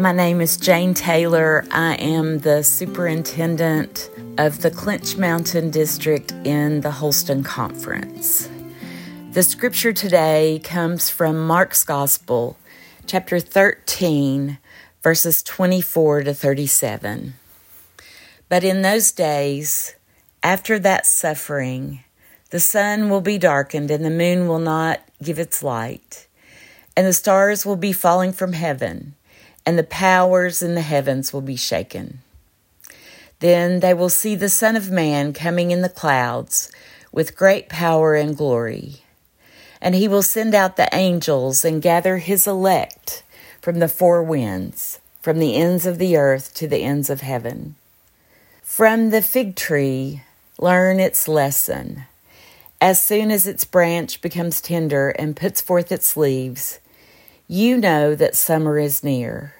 My name is Jane Taylor. I am the superintendent of the Clinch Mountain District in the Holston Conference. The scripture today comes from Mark's Gospel, chapter 13, verses 24 to 37. But in those days, after that suffering, the sun will be darkened and the moon will not give its light, and the stars will be falling from heaven and the powers in the heavens will be shaken. Then they will see the Son of Man coming in the clouds with great power and glory. And he will send out the angels and gather his elect from the four winds, from the ends of the earth to the ends of heaven. From the fig tree, learn its lesson. As soon as its branch becomes tender and puts forth its leaves, you know that summer is near.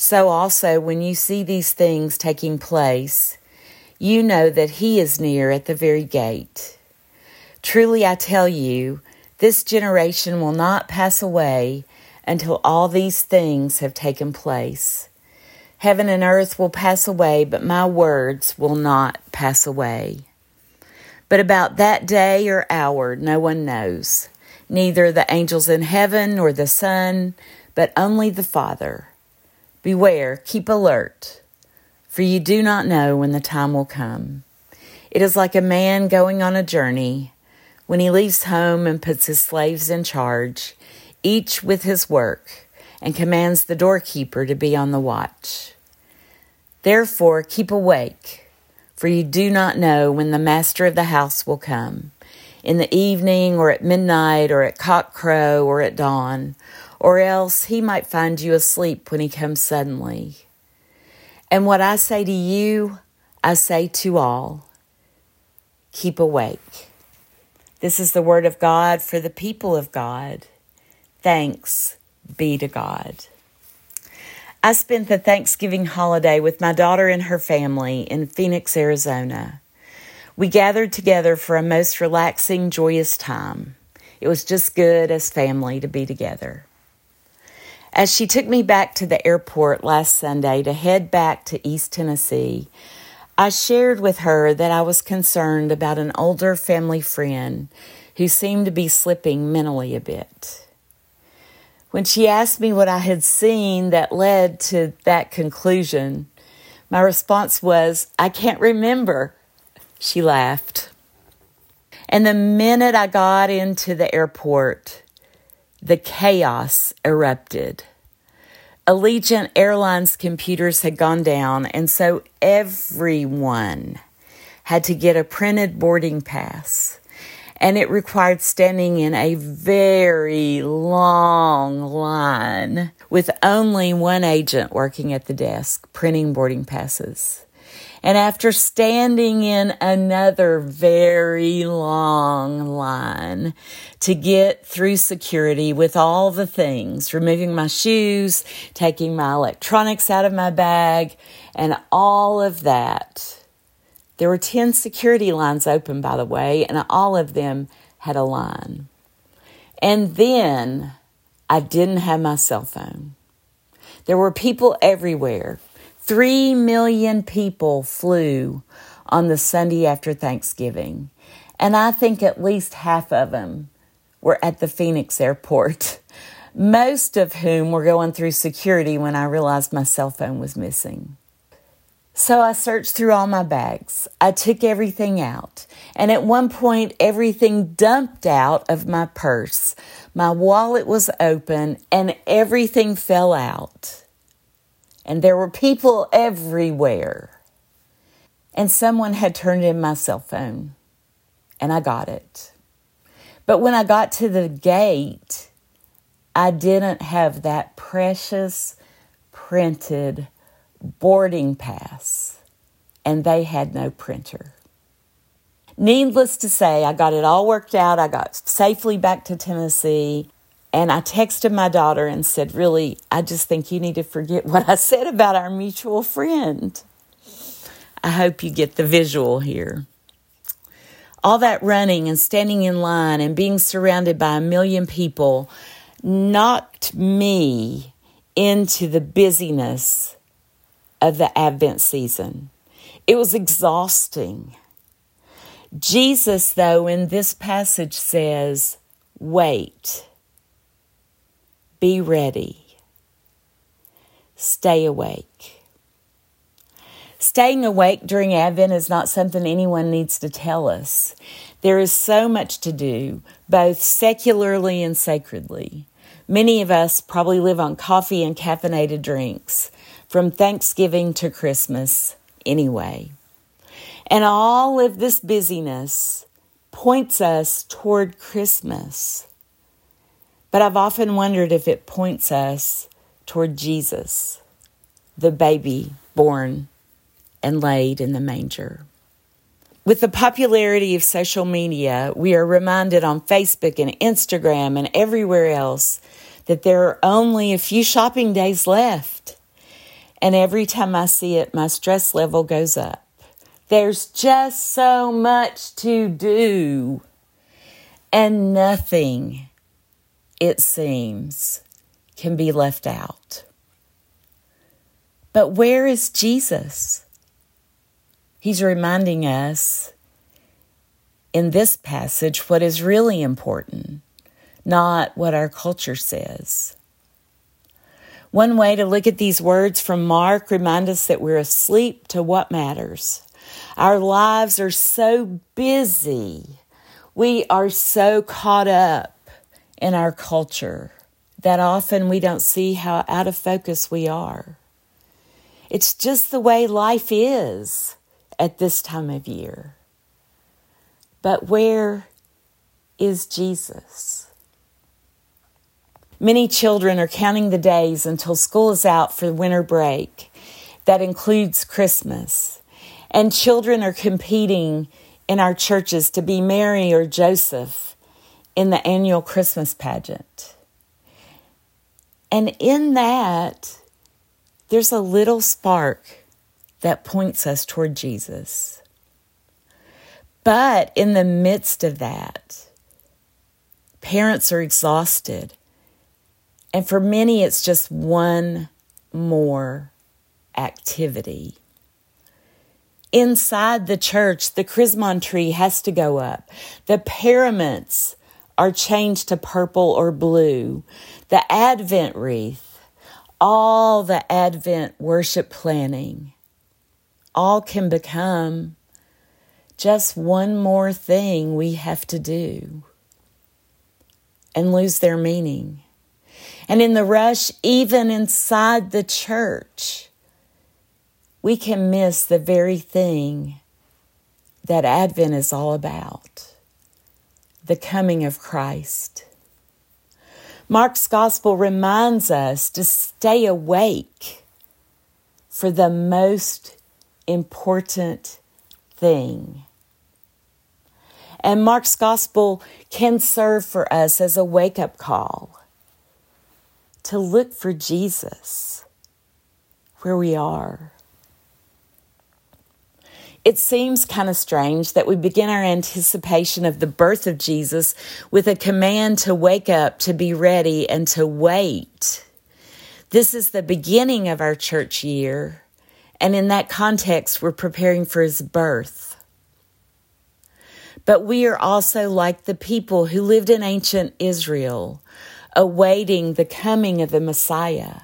So also, when you see these things taking place, you know that He is near at the very gate. Truly, I tell you, this generation will not pass away until all these things have taken place. Heaven and earth will pass away, but my words will not pass away. But about that day or hour, no one knows, neither the angels in heaven nor the Son, but only the Father. Beware, keep alert, for you do not know when the time will come. It is like a man going on a journey when he leaves home and puts his slaves in charge, each with his work, and commands the doorkeeper to be on the watch. Therefore, keep awake, for you do not know when the master of the house will come in the evening, or at midnight, or at cockcrow, or at dawn or else he might find you asleep when he comes suddenly. And what I say to you, I say to all keep awake. This is the word of God for the people of God. Thanks be to God. I spent the Thanksgiving holiday with my daughter and her family in Phoenix, Arizona. We gathered together for a most relaxing, joyous time. It was just good as family to be together. As she took me back to the airport last Sunday to head back to East Tennessee, I shared with her that I was concerned about an older family friend who seemed to be slipping mentally a bit. When she asked me what I had seen that led to that conclusion, my response was, I can't remember. She laughed. And the minute I got into the airport, the chaos erupted. Allegiant Airlines computers had gone down, and so everyone had to get a printed boarding pass. And it required standing in a very long line with only one agent working at the desk printing boarding passes. And after standing in another very long line to get through security with all the things, removing my shoes, taking my electronics out of my bag, and all of that, there were 10 security lines open, by the way, and all of them had a line. And then I didn't have my cell phone. There were people everywhere Three million people flew on the Sunday after Thanksgiving, and I think at least half of them were at the Phoenix airport, most of whom were going through security when I realized my cell phone was missing. So I searched through all my bags. I took everything out. And at one point, everything dumped out of my purse. My wallet was open and everything fell out and there were people everywhere. And someone had turned in my cell phone, and I got it. But when I got to the gate, I didn't have that precious printed boarding pass, and they had no printer. Needless to say, I got it all worked out. I got safely back to Tennessee. And I texted my daughter and said, Really, I just think you need to forget what I said about our mutual friend. I hope you get the visual here. All that running and standing in line and being surrounded by a million people knocked me into the busyness of the Advent season. It was exhausting. Jesus, though, in this passage says, wait, be ready, stay awake. Staying awake during Advent is not something anyone needs to tell us. There is so much to do, both secularly and sacredly. Many of us probably live on coffee and caffeinated drinks from Thanksgiving to Christmas anyway. And all of this busyness points us toward Christmas. But I've often wondered if it points us toward Jesus, the baby born and laid in the manger. With the popularity of social media, we are reminded on Facebook and Instagram and everywhere else that there are only a few shopping days left. And every time I see it, my stress level goes up. There's just so much to do, and nothing, it seems, can be left out. But where is Jesus? He's reminding us in this passage what is really important, not what our culture says. One way to look at these words from Mark remind us that we're asleep to what matters. Our lives are so busy. We are so caught up in our culture that often we don't see how out of focus we are. It's just the way life is at this time of year. But where is Jesus? Many children are counting the days until school is out for winter break. That includes Christmas. And children are competing in our churches to be Mary or Joseph in the annual Christmas pageant. And in that, there's a little spark that points us toward Jesus. But in the midst of that, parents are exhausted. And for many, it's just one more activity. Inside the church, the chrismon tree has to go up. The paraments are changed to purple or blue. The Advent wreath, all the Advent worship planning, all can become just one more thing we have to do and lose their meaning. And in the rush, even inside the church, we can miss the very thing that Advent is all about the coming of Christ. Mark's gospel reminds us to stay awake for the most important thing. And Mark's gospel can serve for us as a wake up call to look for Jesus where we are. It seems kind of strange that we begin our anticipation of the birth of Jesus with a command to wake up, to be ready, and to wait. This is the beginning of our church year and in that context, we're preparing for his birth. But we are also like the people who lived in ancient Israel, awaiting the coming of the Messiah.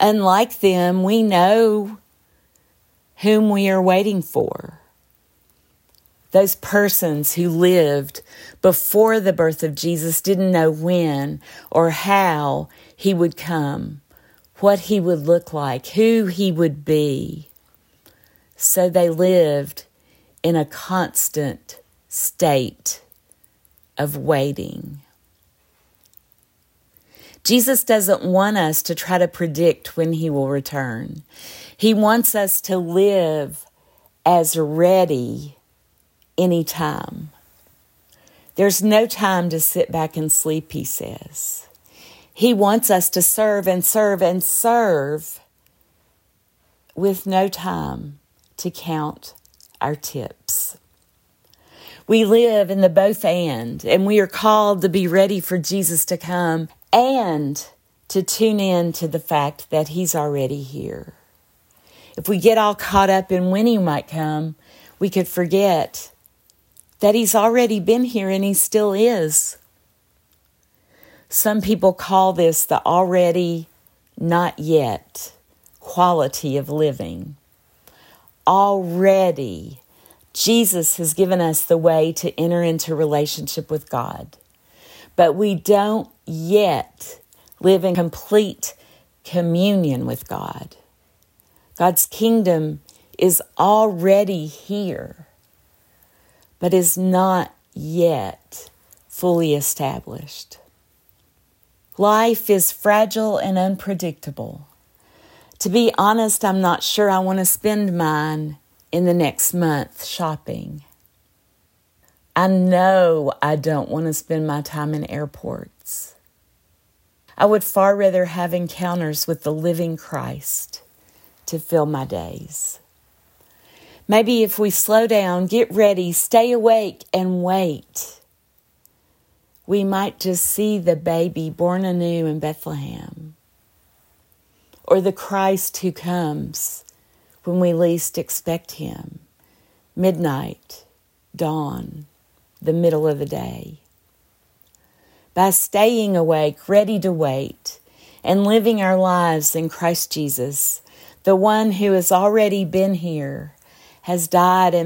Unlike them, we know whom we are waiting for. Those persons who lived before the birth of Jesus didn't know when or how he would come what he would look like, who he would be. So they lived in a constant state of waiting. Jesus doesn't want us to try to predict when he will return. He wants us to live as ready anytime. There's no time to sit back and sleep, he says. He wants us to serve and serve and serve with no time to count our tips. We live in the both and, and we are called to be ready for Jesus to come and to tune in to the fact that He's already here. If we get all caught up in when He might come, we could forget that He's already been here and He still is. Some people call this the already, not yet quality of living. Already, Jesus has given us the way to enter into relationship with God, but we don't yet live in complete communion with God. God's kingdom is already here, but is not yet fully established. Life is fragile and unpredictable. To be honest, I'm not sure I want to spend mine in the next month shopping. I know I don't want to spend my time in airports. I would far rather have encounters with the living Christ to fill my days. Maybe if we slow down, get ready, stay awake, and wait, we might just see the baby born anew in Bethlehem or the Christ who comes when we least expect him midnight, dawn, the middle of the day. By staying awake, ready to wait, and living our lives in Christ Jesus, the one who has already been here, has died and